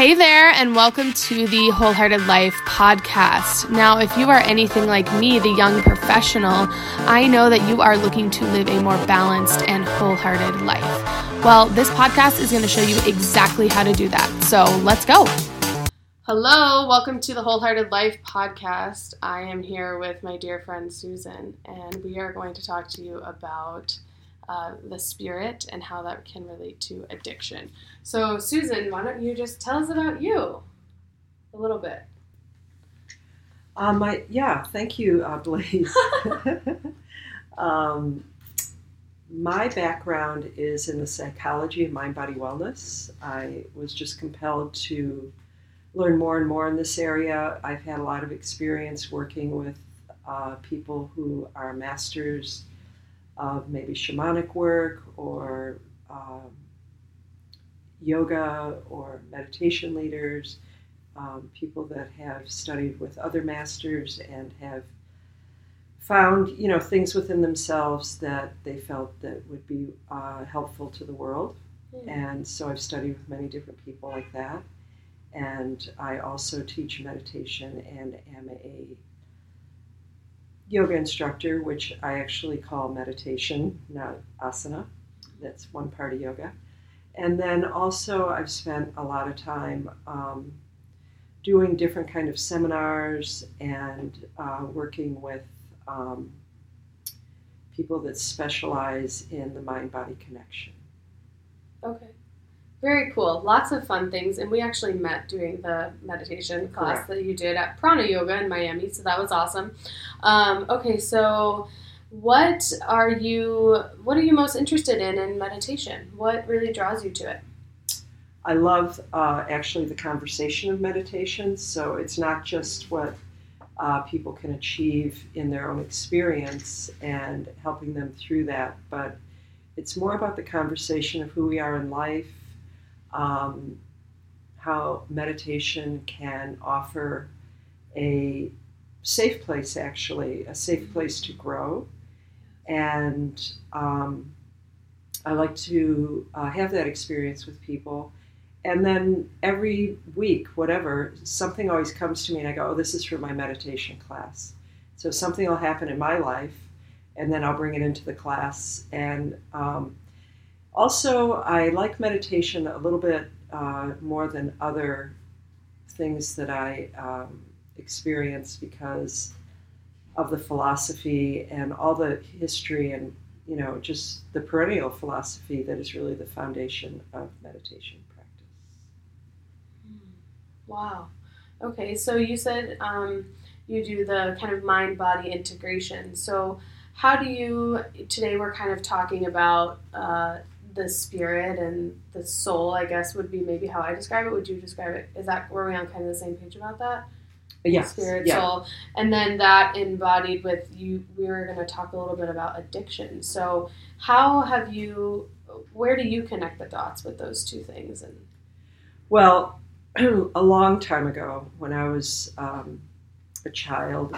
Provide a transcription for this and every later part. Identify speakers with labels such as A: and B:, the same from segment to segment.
A: Hey there, and welcome to the Wholehearted Life podcast. Now, if you are anything like me, the young professional, I know that you are looking to live a more balanced and wholehearted life. Well, this podcast is going to show you exactly how to do that. So let's go. Hello, welcome to the Wholehearted Life podcast. I am here with my dear friend Susan, and we are going to talk to you about uh, the spirit and how that can relate to addiction. So, Susan, why don't you just tell us about you a little bit?
B: Um, my, yeah, thank you, uh, Blaze. um, my background is in the psychology of mind body wellness. I was just compelled to learn more and more in this area. I've had a lot of experience working with uh, people who are masters of maybe shamanic work or um, yoga or meditation leaders, um, people that have studied with other masters and have found you know things within themselves that they felt that would be uh, helpful to the world mm. and so i've studied with many different people like that and i also teach meditation and am a yoga instructor, which I actually call meditation, not asana. That's one part of yoga. And then also, I've spent a lot of time um, doing different kind of seminars and uh, working with um, people that specialize in the mind-body connection.
A: Okay. Very cool. Lots of fun things. And we actually met doing the meditation class Correct. that you did at Prana Yoga in Miami. So that was awesome. Um, okay, so what are you what are you most interested in in meditation? What really draws you to it?
B: I love uh, actually the conversation of meditation. So it's not just what uh, people can achieve in their own experience and helping them through that, but it's more about the conversation of who we are in life um, how meditation can offer a safe place, actually, a safe place to grow. And um, I like to uh, have that experience with people. And then every week, whatever, something always comes to me, and I go, Oh, this is for my meditation class. So something will happen in my life, and then I'll bring it into the class. And um, also, I like meditation a little bit uh, more than other things that I um, experience because of the philosophy and all the history and you know just the perennial philosophy that is really the foundation of meditation practice.
A: Wow. Okay, so you said um, you do the kind of mind body integration. So how do you today we're kind of talking about uh, the spirit and the soul, I guess, would be maybe how I describe it. Would you describe it? Is that were we on kind of the same page about that?
B: Yeah.
A: Spirit,
B: yeah.
A: soul, and then that embodied with you. We were going to talk a little bit about addiction. So, how have you? Where do you connect the dots with those two things? And
B: well, a long time ago, when I was um, a child,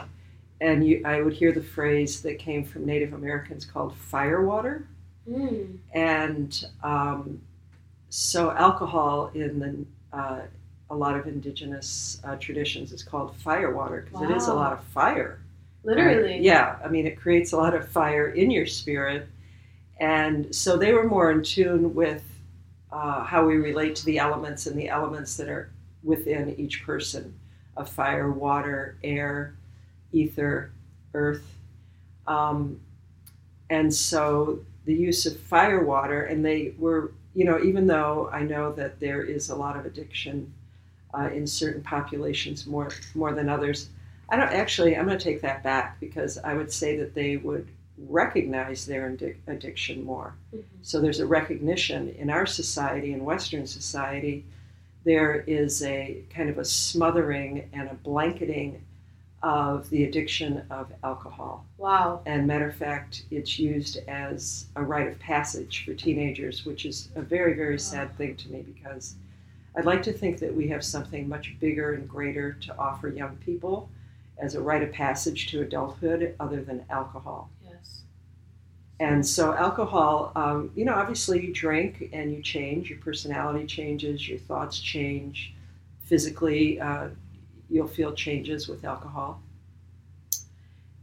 B: and you, I would hear the phrase that came from Native Americans called fire water. Mm. And um, so, alcohol in the uh, a lot of indigenous uh, traditions is called fire water because wow. it is a lot of fire.
A: Literally.
B: Right? Yeah, I mean, it creates a lot of fire in your spirit. And so they were more in tune with uh, how we relate to the elements and the elements that are within each person of fire, water, air, ether, earth. Um, and so the use of fire water, and they were, you know, even though I know that there is a lot of addiction uh, in certain populations more more than others, I don't actually. I'm going to take that back because I would say that they would recognize their addiction more. Mm-hmm. So there's a recognition in our society, in Western society, there is a kind of a smothering and a blanketing of the addiction of alcohol.
A: Wow.
B: And matter of fact, it's used as a rite of passage for teenagers, which is a very, very sad thing to me because I'd like to think that we have something much bigger and greater to offer young people as a rite of passage to adulthood other than alcohol.
A: Yes.
B: And so, alcohol, um, you know, obviously you drink and you change, your personality changes, your thoughts change, physically, uh, you'll feel changes with alcohol.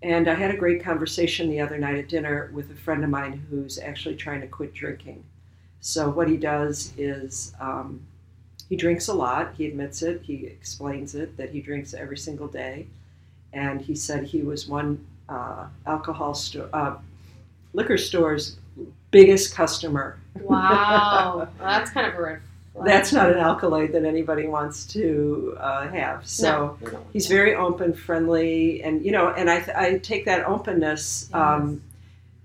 B: And I had a great conversation the other night at dinner with a friend of mine who's actually trying to quit drinking. So, what he does is um, he drinks a lot. He admits it, he explains it that he drinks every single day. And he said he was one uh, alcohol store, uh, liquor store's biggest customer.
A: Wow, well, that's kind of a red
B: That's not an alkaloid that anybody wants to uh, have. So
A: No, no.
B: he's very open, friendly, and you know, and I, I take that openness. Um,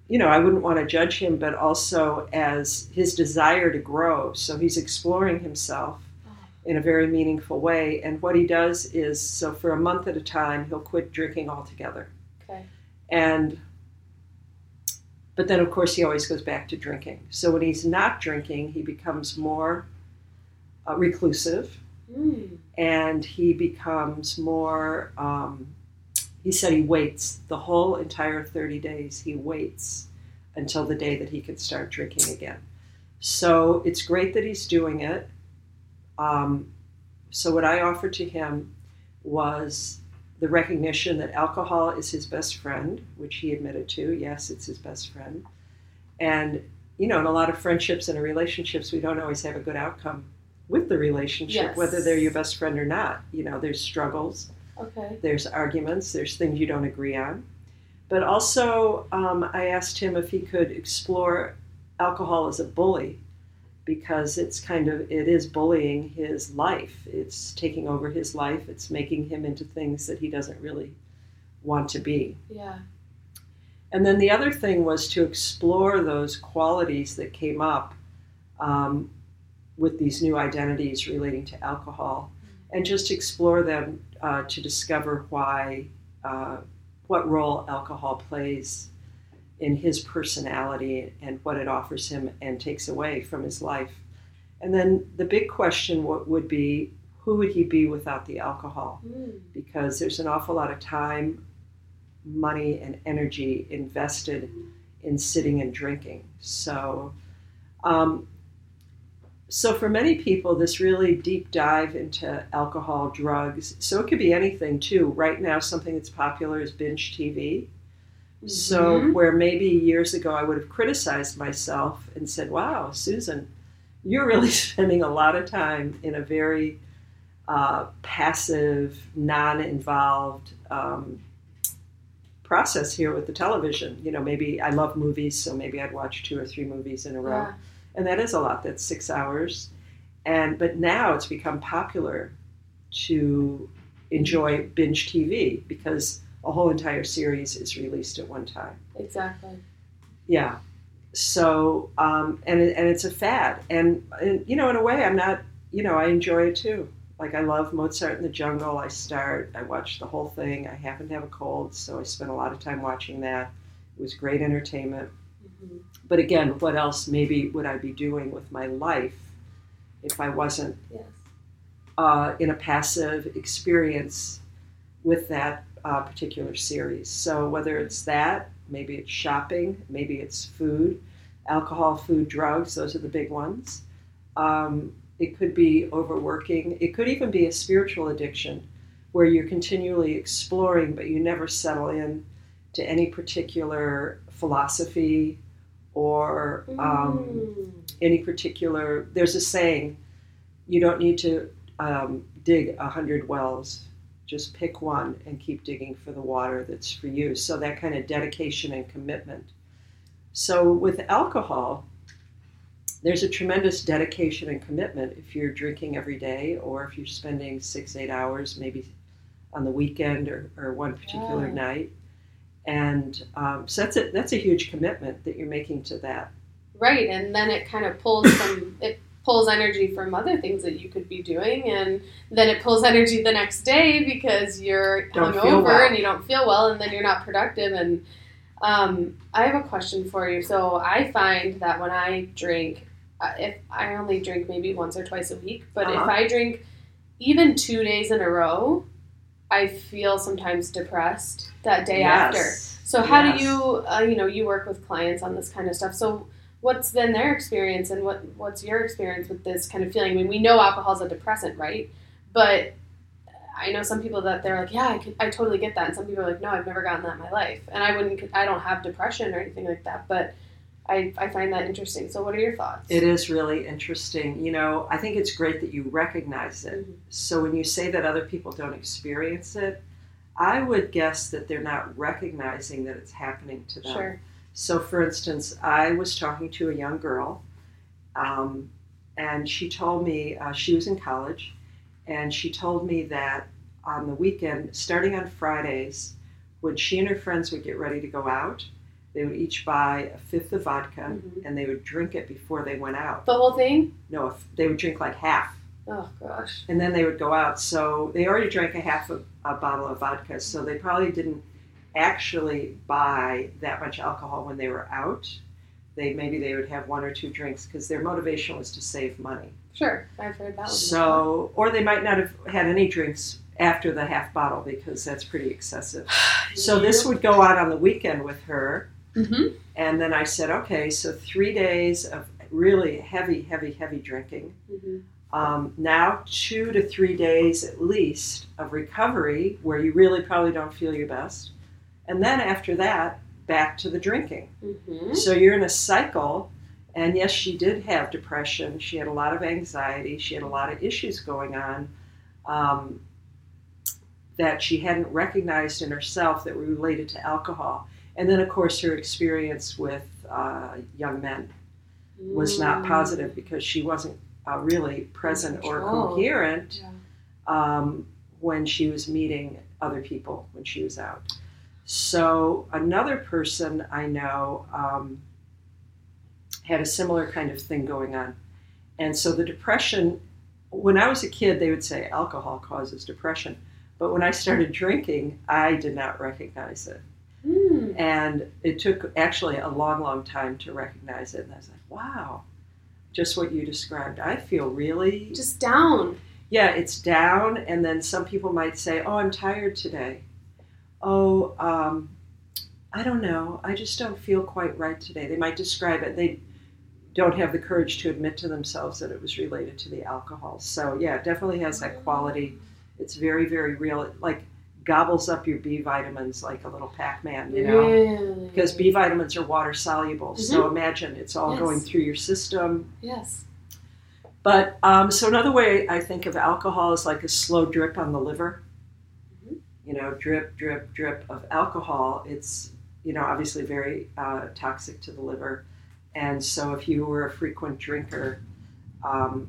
B: you know, I wouldn't want to judge him, but also as his desire to grow. So he's exploring himself in a very meaningful way. And what he does is, so for a month at a time, he'll quit drinking altogether.
A: Okay.
B: And but then of course he always goes back to drinking. So when he's not drinking, he becomes more uh, reclusive.
A: Mm.
B: and he becomes more um, he said he waits the whole entire 30 days he waits until the day that he can start drinking again. So it's great that he's doing it. Um, so what i offered to him was the recognition that alcohol is his best friend which he admitted to. Yes it's his best friend. And you know in a lot of friendships and relationships we don't always have a good outcome with the relationship
A: Yes.
B: whether they're your best friend or not you know there's struggles
A: Okay.
B: there's arguments, there's things you don't agree on. But also, um, I asked him if he could explore alcohol as a bully because it's kind of it is bullying his life. It's taking over his life. It's making him into things that he doesn't really want to be.
A: Yeah.
B: And then the other thing was to explore those qualities that came up um, with these new identities relating to alcohol, and just explore them uh, to discover why, uh, what role alcohol plays in his personality and what it offers him and takes away from his life. And then the big question would be, who would he be without the alcohol?
A: Mm.
B: because there's an awful lot of time, money, and energy invested in sitting and drinking. So, um, so for many people, this really deep dive into alcohol, drugs. So it could be anything too. Right now, something that's popular is binge TV. So
A: Mhm.
B: where maybe years ago I would have criticized myself and said, "Wow, Susan, you're really spending a lot of time in a very uh, passive, non-involved um, process here with the television. You know, maybe I love movies, so maybe I'd watch two or three movies in a row,
A: Yeah.
B: And that is a lot. That's six hours, and but now it's become popular to enjoy binge TV because a whole entire series is released at one time.
A: Exactly.
B: Yeah. So, um, and it, and it's a fad, and, and you know, in a way, I'm not. You know, I enjoy it too. Like I love Mozart in the Jungle. I start. I watch the whole thing. I happen to have a cold, so I spent a lot of time watching that. It was great entertainment.
A: Mhm.
B: But again, what else maybe would I be doing with my life if I wasn't
A: Yes.
B: uh, in a passive experience with that uh, particular series. So whether it's that, maybe it's shopping, maybe it's food, alcohol, food, drugs. Those are the big ones. Um, it could be overworking. It could even be a spiritual addiction, where you're continually exploring, but you never settle in to any particular philosophy or um,
A: Mm.
B: any particular. There's a saying, you don't need to um, dig a hundred wells. Just pick one and keep digging for the water that's for you. So that kind of dedication and commitment. So with alcohol, there's a tremendous dedication and commitment if you're drinking every day or if you're spending six, eight hours maybe on the weekend or, or one particular
A: Yeah.
B: night. And um, so that's a, that's a huge commitment that you're making to that.
A: Right, and then it kind of pulls from it pulls energy from other things that you could be doing, and then it pulls energy the next day because you're
B: Don't
A: hungover
B: well.
A: and you don't feel well, and then you're not productive. And um, I have a question for you. So I find that when I drink, uh, if I only drink maybe once or twice a week, but if
B: Uh-huh.
A: I drink even two days in a row, I feel sometimes depressed that day after. So how
B: Yes.
A: do you, uh, you know, you work with clients on this kind of stuff. So what's been their experience, and what what's your experience with this kind of feeling? I mean, we know alcohol is a depressant, right? but I know some people that they're like, yeah, I, I totally get that, and some people are like, no, I've never gotten that in my life, and I wouldn't, I don't have depression or anything like that, but I, I find that interesting. So, what are your thoughts?
B: It is really interesting. You know, I think it's great that you recognize it.
A: Mhm.
B: So when you say that other people don't experience it, I would guess that they're not recognizing that it's happening to them.
A: Sure.
B: So, for instance, I was talking to a young girl, um, and she told me uh, she was in college, and she told me that on the weekend, starting on Fridays, when she and her friends would get ready to go out, they would each buy a fifth of vodka,
A: Mhm.
B: and they would drink it before they went out.
A: The whole thing?
B: No, if they would drink like half,
A: Oh gosh.
B: and then they would go out. So they already drank a half of a bottle of vodka, so they probably didn't actually buy that much alcohol when they were out. They maybe they would have one or two drinks because their motivation was to save money.
A: Sure, I've heard that one.
B: So, or they might not have had any drinks after the half bottle because that's pretty excessive. So this would go out on the weekend with her,
A: Mm-hmm.
B: and then I said, okay, so three days of really heavy, heavy, heavy drinking.
A: Mm-hmm.
B: Um, now, two to three days at least of recovery where you really probably don't feel your best. And then after that, back to the drinking.
A: Mm-hmm.
B: So you're in a cycle. And yes, she did have depression. She had a lot of anxiety. She had a lot of issues going on um, that she hadn't recognized in herself that were related to alcohol. And then, of course, her experience with uh, young men was not positive because she wasn't uh, really present or coherent
A: Yeah.
B: um, when she was meeting other people when she was out. So another person I know um, had a similar kind of thing going on, and so the depression. When I was a kid, they would say alcohol causes depression, but when I started drinking, I did not recognize it.
A: Mm.
B: And it took actually a long, long time to recognize it. And I was like, wow, just what you described. I feel really,
A: Just down.
B: yeah, it's down. And then some people might say, oh, I'm tired today. Oh, um, I don't know. I just don't feel quite right today. They might describe it. They don't have the courage to admit to themselves that it was related to the alcohol. So, yeah, it definitely has that quality. It's very, very real. Like gobbles up your B vitamins like a little Pac Man, you know?
A: Really?
B: because B vitamins are water soluble. So imagine it's all
A: Yes.
B: going through your system.
A: Yes.
B: But um, so another way I think of alcohol is like a slow drip on the liver.
A: Mhm.
B: You know, drip, drip, drip of alcohol. It's you know obviously very uh, toxic to the liver, and so if you were a frequent drinker. Um,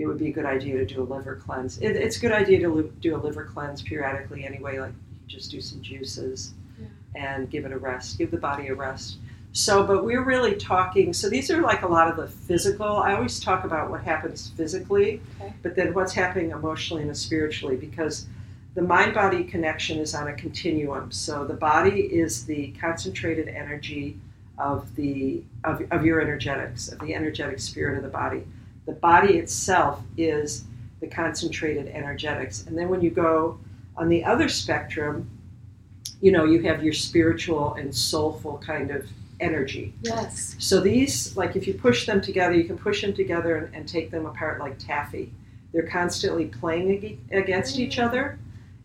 B: it would be a good idea to do a liver cleanse. It, it's a good idea to li- do a liver cleanse periodically anyway, like you just do some juices
A: Yeah.
B: and give it a rest, give the body a rest. So, but we're really talking, so these are like a lot of the physical. I always talk about what happens physically,
A: Okay.
B: but then what's happening emotionally and spiritually because the mind body connection is on a continuum. So the body is the concentrated energy of the of, of your energetics, of the energetic spirit of the body. The body itself is the concentrated energetics. And then when you go on the other spectrum, you know, you have your spiritual and soulful kind of energy.
A: Yes.
B: So these, like if you push them together, you can push them together and, and take them apart like taffy. They're constantly playing ag- against each other.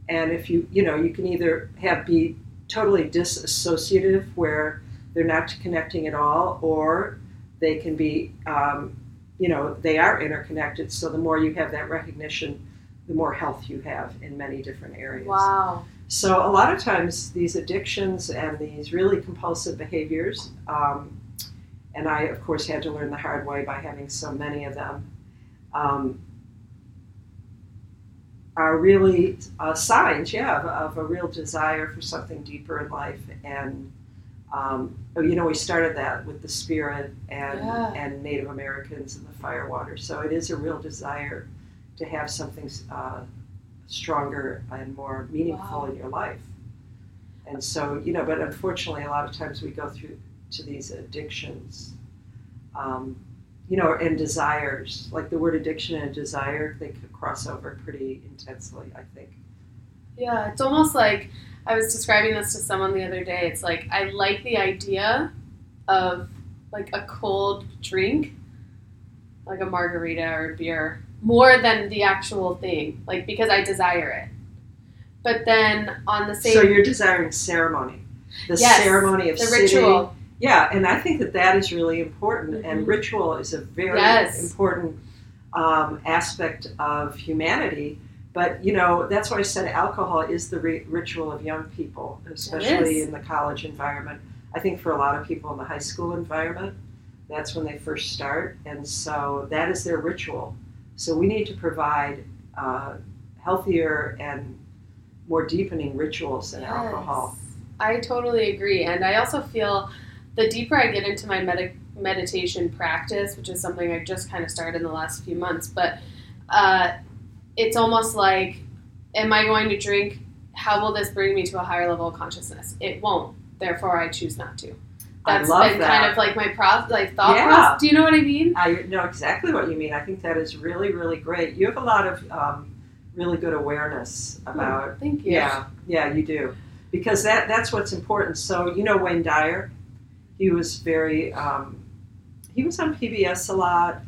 B: And if you, you know, you can either have be totally disassociative where they're not connecting at all, or they can be, um, you know, they are interconnected. So the more you have that recognition, the more health you have in many different areas.
A: Wow.
B: So a lot of times these addictions and these really compulsive behaviors, um, and I of course had to learn the hard way by having so many of them, um, are really uh, signs, yeah, of, of a real desire for something deeper in life. And um, oh, you know, we started that with the spirit and
A: Yeah.
B: and Native Americans and the firewater. So it is a real desire to have something. Uh, stronger and more meaningful
A: Wow.
B: in your life. And so, you know, but unfortunately, a lot of times we go through to these addictions, um, you know, and desires. Like the word addiction and desire, they could cross over pretty intensely, I think.
A: Yeah, it's almost like I was describing this to someone the other day. It's like I like the idea of like a cold drink, like a margarita or a beer, more than the actual thing, like because I desire it. But then on the same,
B: So you're desiring ceremony, the
A: Yes,
B: ceremony of
A: the
B: sitting.
A: ritual.
B: Yeah, and I think that that is really important. And
A: Mhm.
B: ritual is a very
A: Yes.
B: important um, aspect of humanity. But you know, that's why I said alcohol is the ri- ritual of young people, especially in the college environment. I think for a lot of people in the high school environment, that's when they first start, and so that is their ritual. So we need to provide uh, healthier and more deepening rituals than alcohol.
A: I totally agree. And I also feel the deeper I get into my med- meditation practice, which is something I just kind of started in the last few months, but uh, it's almost like, am I going to drink? How will this bring me to a higher level of consciousness? It won't. Therefore, I choose not to.
B: I
A: That's
B: love
A: been
B: that.
A: kind of like my pro- like thought
B: Yeah.
A: process. Do you know what I mean?
B: I know exactly what you mean. I think that is really, really great. You have a lot of um, really good awareness about.
A: Thank you.
B: Yeah, yeah, you do, because that that's what's important. So you know Wayne Dyer, he was very, um, he was on PBS a lot.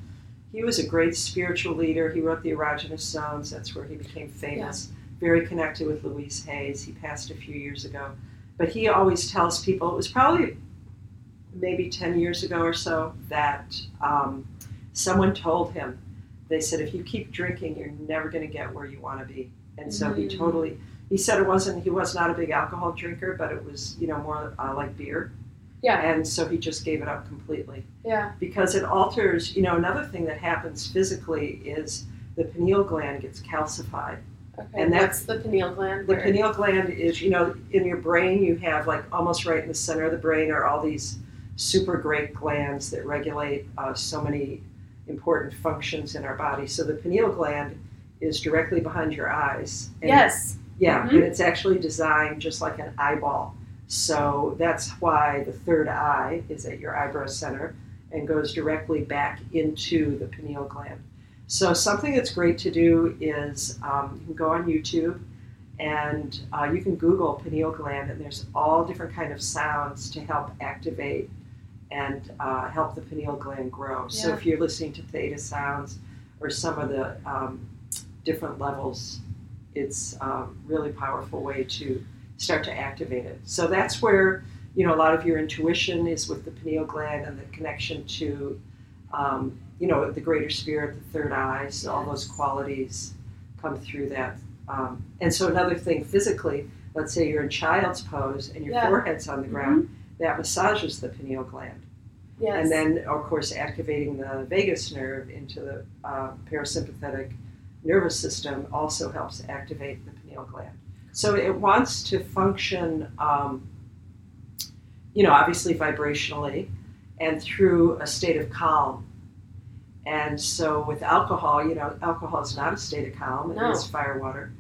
B: He was a great spiritual leader. He wrote the Erroneous Zones. That's where he became famous. Very connected with Louise Hayes. He passed a few years ago, but he always tells people it was probably maybe 10 years ago or so that um, someone told him, they said, if you keep drinking, you're never going to get where you want to be. And so he
A: Mm.
B: totally, he said it wasn't, he was not a big alcohol drinker, but it was, you know, more uh, like beer.
A: Yeah.
B: And so he just gave it up completely
A: Yeah.
B: because it alters, you know, another thing that happens physically is the pineal gland gets calcified.
A: Okay.
B: And
A: What's the pineal gland?
B: The pineal gland is, you know, in your brain, you have like almost right in the center of the brain are all these super great glands that regulate uh, so many important functions in our body. So the pineal gland is directly behind your eyes. And
A: Yes.
B: Yeah,
A: Mhm.
B: and it's actually designed just like an eyeball. So that's why the third eye is at your eyebrow center and goes directly back into the pineal gland. So something that's great to do is um, you can go on YouTube and uh, you can Google pineal gland, and there's all different kind of sounds to help activate and uh, help the pineal gland grow. So if you're listening to theta sounds or some of the um, different levels, it's a really powerful way to start to activate it. So that's where you know a lot of your intuition is with the pineal gland and the connection to um, you know the greater spirit, the third eye. So all those qualities come through that. Um, and so another thing physically, let's say you're in child's pose and your
A: Yeah.
B: forehead's on the ground, that massages the pineal gland.
A: Yes.
B: And then, of course, activating the vagus nerve into the uh, parasympathetic nervous system also helps activate the pineal gland. So it wants to function, um, you know, obviously vibrationally and through a state of calm. And so with alcohol, you know, alcohol is not a state of calm, it
A: No.
B: is fire water.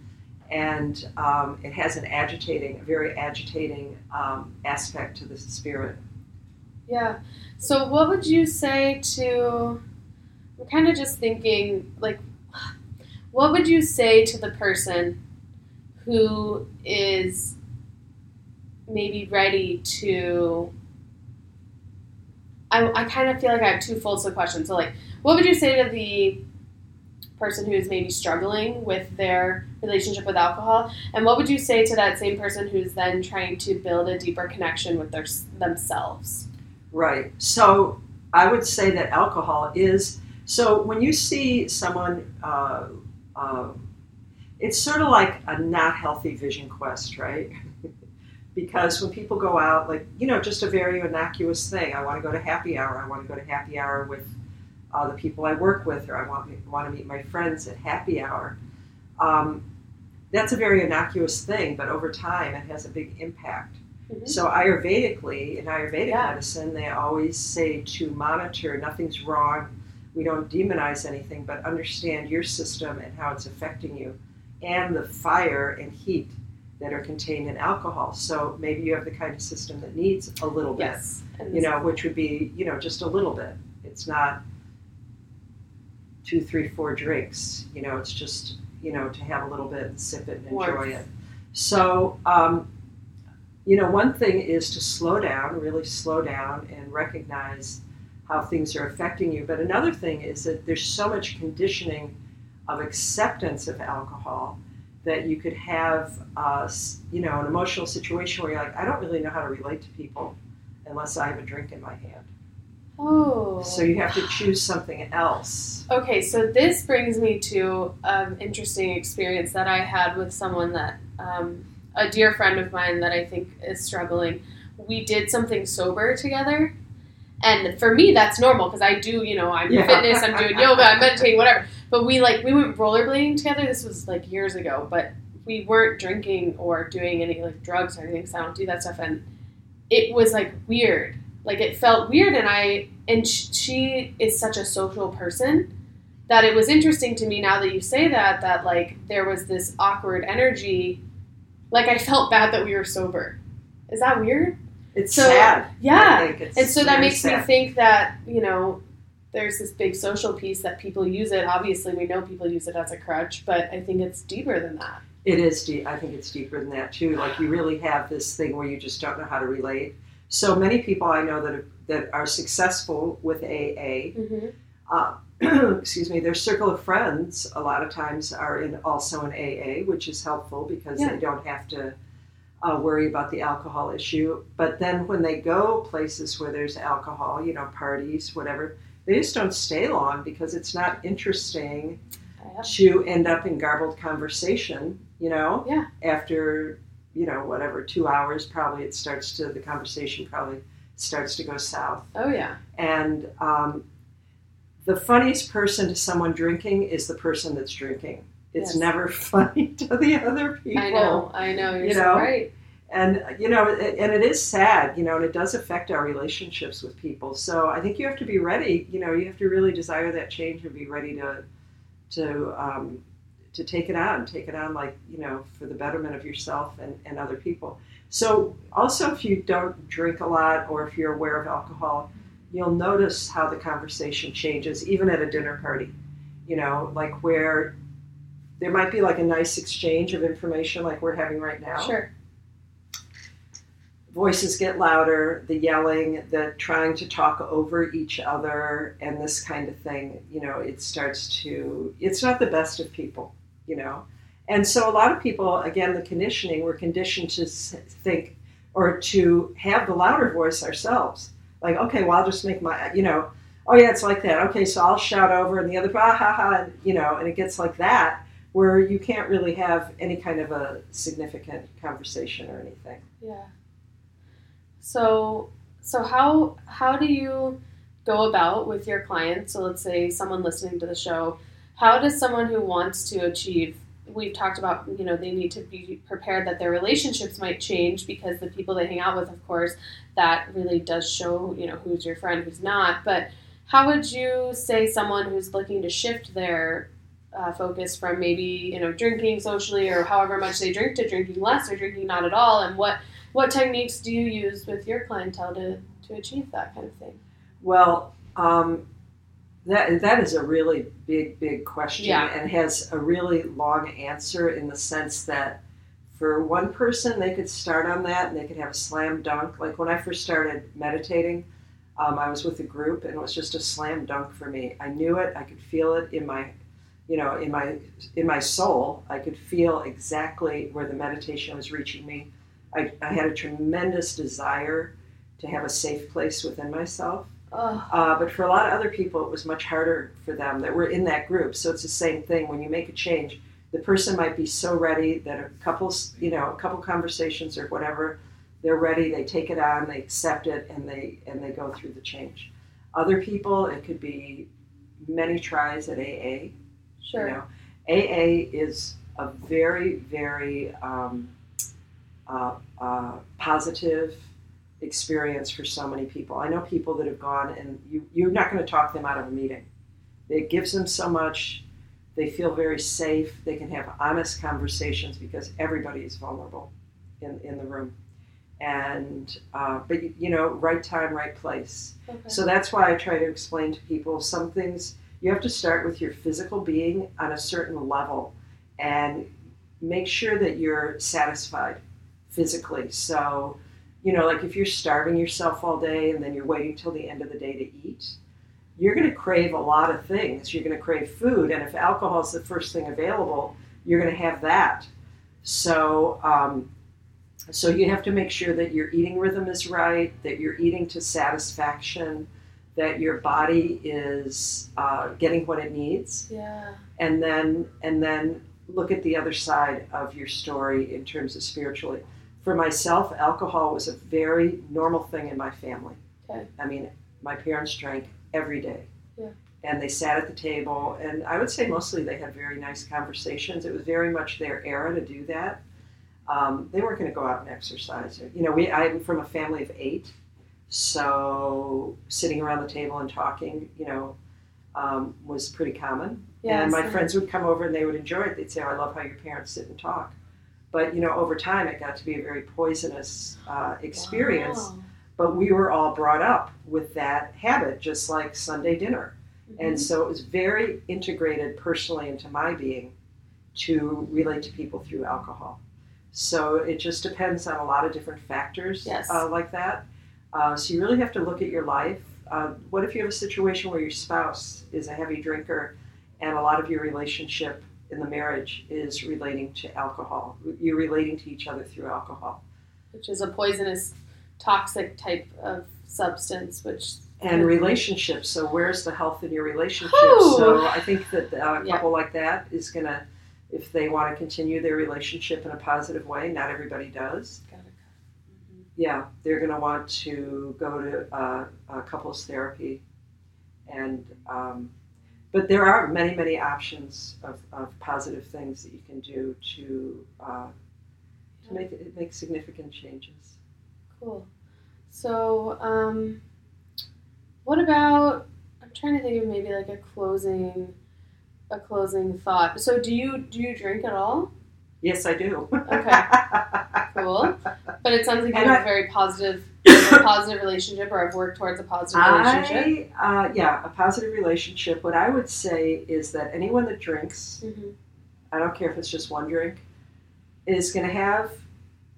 B: And um, it has an agitating, a very agitating um, aspect to the spirit.
A: Yeah. So, what would you say to? I'm kind of just thinking, like, what would you say to the person who is maybe ready to? I, I kind of feel like I have two folds to the question. So, like, what would you say to the person who is maybe struggling with their relationship with alcohol, and what would you say to that same person who's then trying to build a deeper connection with their themselves?
B: Right. So I would say that alcohol is. So when you see someone, uh, uh, it's sort of like a not healthy vision quest, right? because when people go out, like, you know, just a very innocuous thing, I want to go to happy hour, I want to go to happy hour with uh, the people I work with, or I want, want to meet my friends at happy hour. Um, that's a very innocuous thing, but over time it has a big impact.
A: Mhm.
B: So Ayurvedically, in Ayurvedic
A: Yeah.
B: medicine, they always say to monitor, nothing's wrong. We don't demonize anything, but understand your system and how it's affecting you, and the fire and heat that are contained in alcohol. So maybe you have the kind of system that needs a little bit,
A: Yes.
B: You know, which would be, you know, just a little bit. It's not two, three, four drinks. You know, it's just, you know, to have a little bit and sip it and enjoy
A: Warmth.
B: it. So, um, you know, one thing is to slow down, really slow down and recognize how things are affecting you. But another thing is that there's so much conditioning of acceptance of alcohol that you could have, uh, you know, an emotional situation where you're like, I don't really know how to relate to people unless I have a drink in my hand.
A: Oh.
B: So you have to choose something else.
A: Okay, so this brings me to an interesting experience that I had with someone that, um, a dear friend of mine that I think is struggling. We did something sober together. And for me, that's normal because I do, you know, I'm
B: Yeah.
A: fitness, I'm doing yoga, I'm meditating, whatever. But we like we went rollerblading together. This was like years ago, but we weren't drinking or doing any like drugs or anything. So I don't do that stuff, and it was like weird. Like it felt weird, and I and sh- she is such a social person that it was interesting to me now that you say that that like there was this awkward energy. Like I felt bad that we were sober. Is that weird?
B: It's
A: So,
B: sad. I
A: Yeah.
B: think. It's
A: And so that makes me think that, you know, there's this big social piece that people use it. Obviously, we know people use it as a crutch, but I think it's deeper than that.
B: It is deep. I think it's deeper than that too. Like you really have this thing where you just don't know how to relate. So many people I know that are, that are successful with AA.
A: Mm-hmm.
B: Uh, excuse me. Their circle of friends a lot of times are in also in AA, which is helpful because
A: Yeah.
B: they don't have to uh, worry about the alcohol issue. But then when they go places where there's alcohol, you know, parties, whatever, they just don't stay long because it's not interesting to end up in garbled conversation, you know?
A: Yeah.
B: After, you know, whatever, two hours, probably it starts to, the conversation probably starts to go south.
A: Oh, yeah.
B: And um, the funniest person to someone drinking is the person that's drinking. It's
A: Yes.
B: never funny to the other people.
A: I know. I know. You're
B: You
A: so right.
B: And, you know, and it is sad, you know, and it does affect our relationships with people. So I think you have to be ready, you know, you have to really desire that change and be ready to, to, um, to take it on, take it on like, you know, for the betterment of yourself and, and other people. So also if you don't drink a lot or if you're aware of alcohol, you'll notice how the conversation changes, even at a dinner party, you know, like where there might be like a nice exchange of information like we're having right now
A: Sure.
B: Voices get louder, the yelling, the trying to talk over each other, and this kind of thing, you know, it starts to, it's not the best of people, you know. And so a lot of people, again, the conditioning, we're conditioned to think or to have the louder voice ourselves. Like, okay, well, I'll just make my, you know, oh yeah, it's like that. Okay, so I'll shout over, and the other, ah ha ha, you know, and it gets like that where you can't really have any kind of a significant conversation or anything.
A: Yeah. So, so how how do you go about with your clients? So let's say someone listening to the show, how does someone who wants to achieve we've talked about, you know, they need to be prepared that their relationships might change because the people they hang out with, of course, that really does show, you know, who's your friend, who's not. But how would you say someone who's looking to shift their uh, focus from maybe, you know, drinking socially or however much they drink to drinking less or drinking not at all and what what techniques do you use with your clientele to, to achieve that kind of thing?
B: Well, um, that that is a really big, big question,
A: Yeah.
B: and has a really long answer in the sense that for one person, they could start on that and they could have a slam dunk. Like when I first started meditating, um, I was with a group and it was just a slam dunk for me. I knew it. I could feel it in my, you know, in my in my soul. I could feel exactly where the meditation was reaching me. I, I had a tremendous desire to have a safe place within myself.
A: Oh,
B: Uh, but for a lot of other people, it was much harder for them that were in that group. So it's the same thing. When you make a change, the person might be so ready that a couple, you know, a couple conversations or whatever, they're ready. They take it on, they accept it, and they and they go through the change. Other people, it could be many tries at AA.
A: sure.
B: You know, AA is a very, very um, uh, uh, positive experience for so many people. I know people that have gone and you, you're not going to talk them out of a meeting. It gives them so much. They feel very safe. They can have honest conversations because everybody is vulnerable in, in the room. And, uh, but you know, right time, right place.
A: Okay.
B: So that's why I try to explain to people some things you have to start with your physical being on a certain level and make sure that you're satisfied physically. So, you know, like if you're starving yourself all day and then you're waiting till the end of the day to eat, you're going to crave a lot of things. You're going to crave food, and if alcohol is the first thing available, you're going to have that. So, um, so you have to make sure that your eating rhythm is right, that you're eating to satisfaction, that your body is uh, getting what it needs,
A: Yeah.
B: and then and then look at the other side of your story in terms of spiritually. For myself, alcohol was a very normal thing in my family.
A: Okay.
B: I mean, my parents drank every day.
A: Yeah.
B: And they sat at the table, and I would say mostly they had very nice conversations. It was very much their era to do that. Um, they weren't going to go out and exercise. You know, we I'm from a family of eight, so sitting around the table and talking, you know, um, was pretty common.
A: Yeah.
B: and my friends would come over and they would enjoy it. They'd say, oh, "I love how your parents sit and talk." But you know, over time, it got to be a very poisonous uh, experience.
A: Wow.
B: But we were all brought up with that habit, just like Sunday dinner. And
A: Mhm.
B: so it was very integrated personally into my being to relate to people through alcohol. So it just depends on a lot of different factors
A: Yes.
B: uh, like that. Uh, so you really have to look at your life. Uh, what if you have a situation where your spouse is a heavy drinker and a lot of your relationship in the marriage is relating to alcohol? You're relating to each other through alcohol.
A: which is a poisonous, toxic type of substance, which
B: and relationships. So where's the health in your relationship? So I think that uh, a
A: Yeah.
B: couple like that is gonna, if they want to continue their relationship in a positive way, not everybody does.
A: gotta.
B: Yeah, they're gonna want to go to uh, uh, couples therapy, and um, but there are many many options of, of positive things that you can do to uh, to make make significant changes.
A: Cool. So, um, what about? I'm trying to think of maybe like a closing, a closing thought. So, do you do you drink at all?
B: Yes, I do.
A: Okay. Cool. But it sounds like you have a very positive, a positive relationship, or I've worked towards a positive relationship.
B: I, uh, yeah, a positive relationship. What I would say is that anyone that drinks,
A: hmm
B: I don't care if it's just one drink, is going to have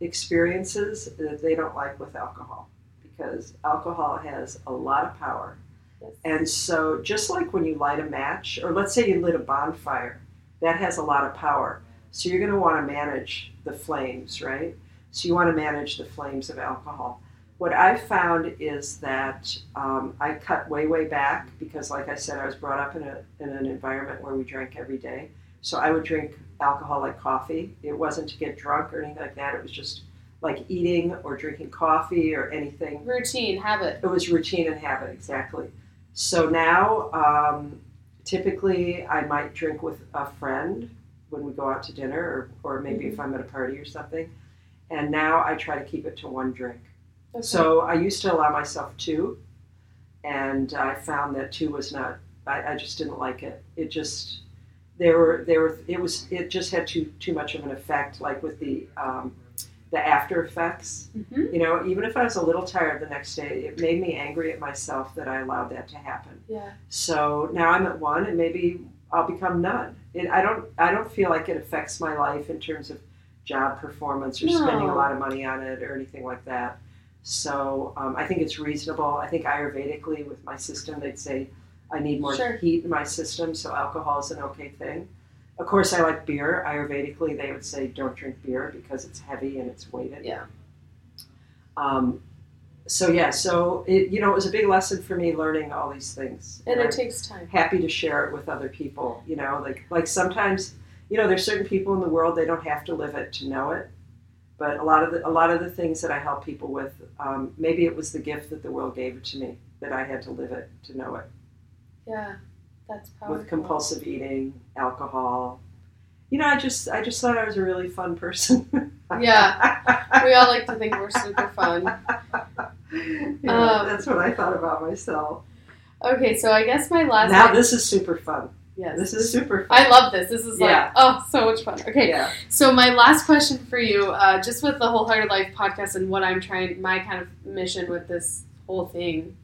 B: experiences that they don't like with alcohol because alcohol has a lot of power.
A: Yes.
B: And so, just like when you light a match, or let's say you lit a bonfire, that has a lot of power. So, you're going to want to manage the flames, right? So, you want to manage the flames of alcohol. What I've found is that um, I cut way, way back because, like I said, I was brought up in, a, in an environment where we drank every day. So, I would drink alcohol like coffee. It wasn't to get drunk or anything like that, it was just like eating or drinking coffee or anything
A: Routine, habit.
B: it was routine and habit exactly so now um, typically i might drink with a friend when we go out to dinner or, or maybe if i'm at a party or something and now i try to keep it to one drink
A: Okay.
B: so i used to allow myself two and i found that two was not i, I just didn't like it it just there were there were it was it just had too too much of an effect like with the um, the after effects
A: Mhm.
B: you know, even if I was a little tired the next day, it made me angry at myself that I allowed that to happen.
A: Yeah.
B: So now I'm at one, and maybe I'll become none. It, I don't. I don't feel like it affects my life in terms of job performance or spending a lot of money on it or anything like that. So um, I think it's reasonable. I think Ayurvedically, with my system, they'd say I need more
A: Sure.
B: heat in my system, so alcohol is an okay thing. Of course, I like beer. Ayurvedically, they would say don't drink beer because it's heavy and it's weighted.
A: Yeah.
B: Um, so yeah, so it you know it was a big lesson for me learning all these things,
A: And
B: I'm
A: it takes time.
B: happy to share it with other people. You know, like like sometimes you know there's certain people in the world they don't have to live it to know it, but a lot of the a lot of the things that I help people with, um, maybe it was the gift that the world gave it to me that I had to live it to know it
A: Yeah. That's powerful.
B: with compulsive eating, alcohol. You know, I just I just thought I was a really fun person.
A: Yeah. We all like to think we're super fun.
B: Yeah,
A: Um,
B: that's what I thought about myself.
A: Okay, so I guess my last.
B: Now this is super fun.
A: Yes,
B: This is super fun.
A: I love this. This is like
B: Yeah.
A: oh, so much fun. Okay,
B: Yeah.
A: so my last question for you, uh, just with the Wholehearted Life podcast and what I'm trying, my kind of mission with this whole thing,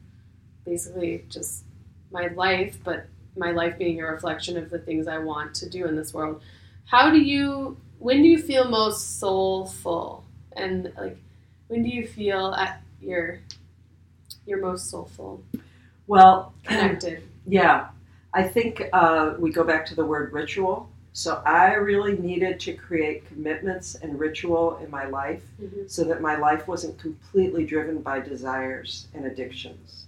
A: basically just my life, but my life being a reflection of the things I want to do in this world. How do you? When do you feel most soulful? And like, when do you feel at your your most soulful?
B: Well,
A: connected?
B: yeah, I think uh, we go back to the word ritual. So I really needed to create commitments and ritual in my life
A: Mhm.
B: so that my life wasn't completely driven by desires and addictions.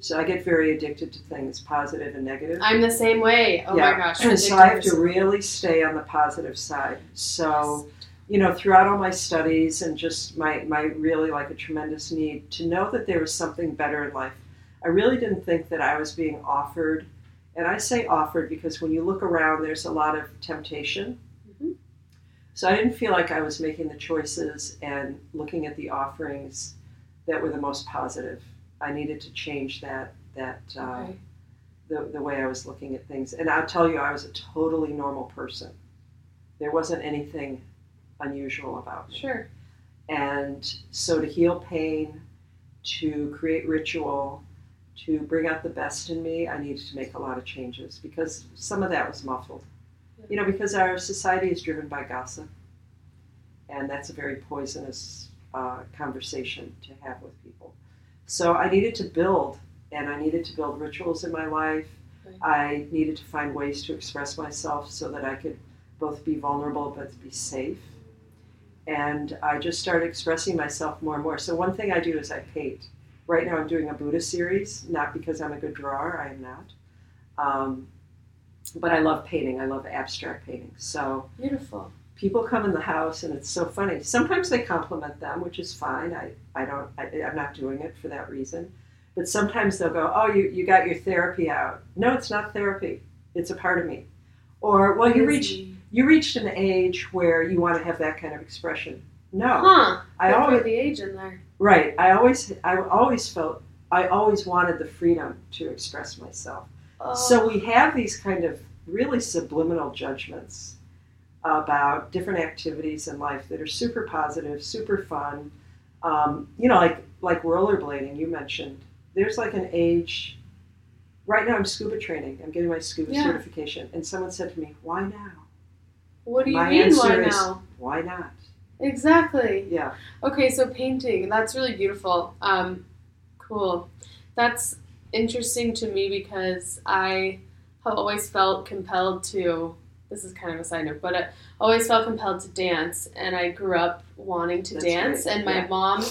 B: So I get very addicted to things, positive and negative.
A: I'm the same way. Oh
B: yeah.
A: my gosh.
B: And so I have to really stay on the positive side. So, you know, throughout all my studies and just my, my really like a tremendous need to know that there was something better in life. I really didn't think that I was being offered, and I say offered because when you look around, there's a lot of temptation.
A: Mhm.
B: So I didn't feel like I was making the choices and looking at the offerings that were the most positive. I needed to change that that uh,
A: Okay.
B: the, the way I was looking at things. And I'll tell you, I was a totally normal person. There wasn't anything unusual about me.
A: Sure.
B: And so to heal pain, to create ritual, to bring out the best in me, I needed to make a lot of changes because some of that was muffled. You know, because our society is driven by gossip. And that's a very poisonous uh, conversation to have with people. So I needed to build, and I needed to build rituals in my life.
A: Right.
B: I needed to find ways to express myself so that I could both be vulnerable but be safe. And I just started expressing myself more and more. So one thing I do is I paint. Right now I'm doing a Buddha series, not because I'm a good drawer, I am not. Um, but I love painting. I love abstract painting. So
A: Beautiful.
B: people come in the house and it's so funny. Sometimes they compliment them, which is fine. I, I don't I, I'm not doing it for that reason. But sometimes they'll go, "Oh, you, you got your therapy out." No, it's not therapy. It's a part of me. Or, "Well, you
A: Busy.
B: you reached an age where you want to have that kind of expression." No.
A: Huh.
B: I
A: for
B: always
A: the age in there.
B: right. I always I always felt I always wanted the freedom to express myself.
A: Oh.
B: So we have these kind of really subliminal judgments about different activities in life that are super positive, super fun. Um, you know, like like rollerblading. You mentioned there's like an age. Right now, I'm scuba training. I'm getting my scuba
A: Yeah.
B: certification, and someone said to me, "Why now?
A: what do you
B: my
A: mean? Why
B: is-
A: now?
B: Why not?"
A: Exactly.
B: Yeah.
A: Okay, so painting. That's really beautiful. Um, cool. That's interesting to me because I have always felt compelled to. This is kind of a side note, but I always felt compelled to dance, and I grew up wanting to
B: That's
A: dance. And my
B: yeah.
A: mom,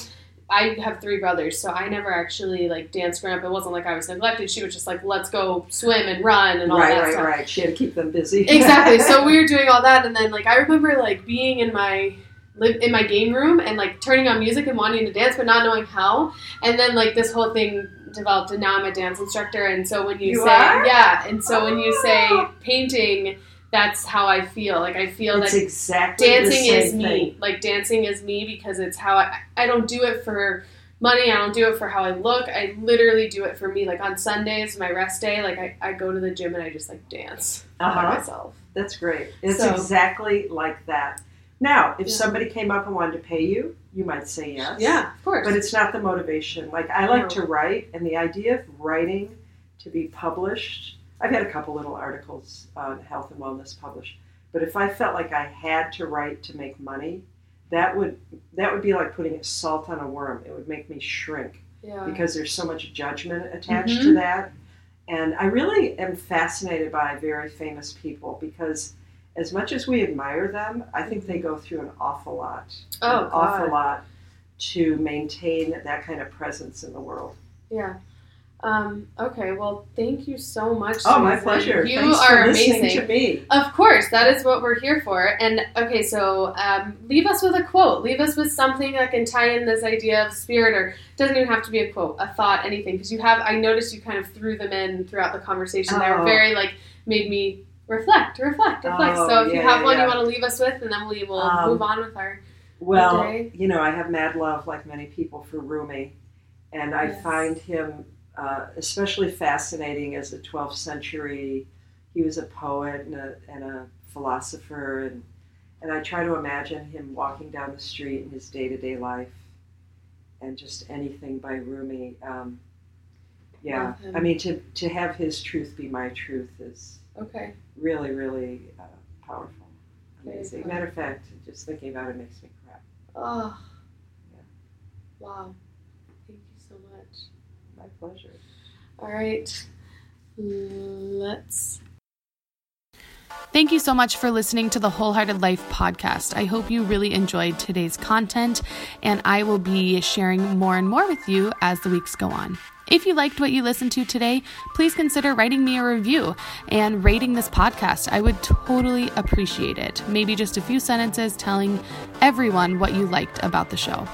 A: I have three brothers, so I never actually like danced growing up. It wasn't like I was neglected. She was just like, "Let's go swim and run and all
B: right,
A: that
B: right,
A: stuff."
B: right. She had to keep them busy.
A: exactly. So we were doing all that, and then like I remember like being in my live in my game room and like turning on music and wanting to dance, but not knowing how. And then like this whole thing developed, and now I'm a dance instructor. And so when you,
B: You
A: say
B: are?
A: yeah, and so when you say
B: Oh.
A: painting, that's how I feel. Like I feel
B: it's
A: that
B: exactly
A: dancing is me.
B: thing.
A: Like dancing is me because it's how I. I don't do it for money. I don't do it for how I look. I literally do it for me. Like on Sundays, my rest day, like I, I go to the gym and I just like dance by
B: Uh-huh.
A: myself.
B: That's great. It's
A: So-
B: exactly like that. Now, if
A: Yeah.
B: somebody came up and wanted to pay you, you might say yes.
A: Yeah, of course.
B: But it's not the motivation. Like I like
A: No.
B: to write, and the idea of writing to be published. I've had a couple little articles on health and wellness published, but if I felt like I had to write to make money, that would that would be like putting salt on a worm. It would make me shrink
A: yeah.
B: because there's so much judgment attached
A: Mhm.
B: to that. And I really am fascinated by very famous people because as much as we admire them, I think they go through an awful lot.
A: Oh,
B: an awful lot to maintain that kind of presence in the world.
A: Yeah. Um, okay, well, thank you so much.
B: Oh, my pleasure.
A: You
B: Thanks
A: are amazing.
B: to me.
A: Of course, that is what we're here for. And okay, so um, leave us with a quote. Leave us with something that can tie in this idea of spirit, or doesn't even have to be a quote, a thought, anything. Because you have, I noticed you kind of threw them in throughout the conversation. They were
B: Oh.
A: very like made me reflect, reflect, reflect.
B: Oh,
A: so if you
B: yeah,
A: have one
B: yeah.
A: you want to leave us with, and then we will
B: Um,
A: move on with our.
B: Well,
A: Okay.
B: you know, I have mad love, like many people, for Rumi, and I
A: Yes.
B: find him uh, especially fascinating as a 12th century. He was a poet and a, and a philosopher, and and I try to imagine him walking down the street in his day to day life, and just anything by Rumi. Um, yeah, I mean, to to have his truth be my truth is
A: Okay.
B: really, really uh, powerful, amazing. Matter of fact, just thinking about it makes me cry.
A: Oh.
B: Yeah.
A: Wow. Thank you so much.
B: My pleasure.
A: All right. Let's. Thank you so much for listening to the Wholehearted Life podcast. I hope you really enjoyed today's content, and I will be sharing more and more with you as the weeks go on. If you liked what you listened to today, please consider writing me a review and rating this podcast. I would totally appreciate it. Maybe just a few sentences telling everyone what you liked about the show.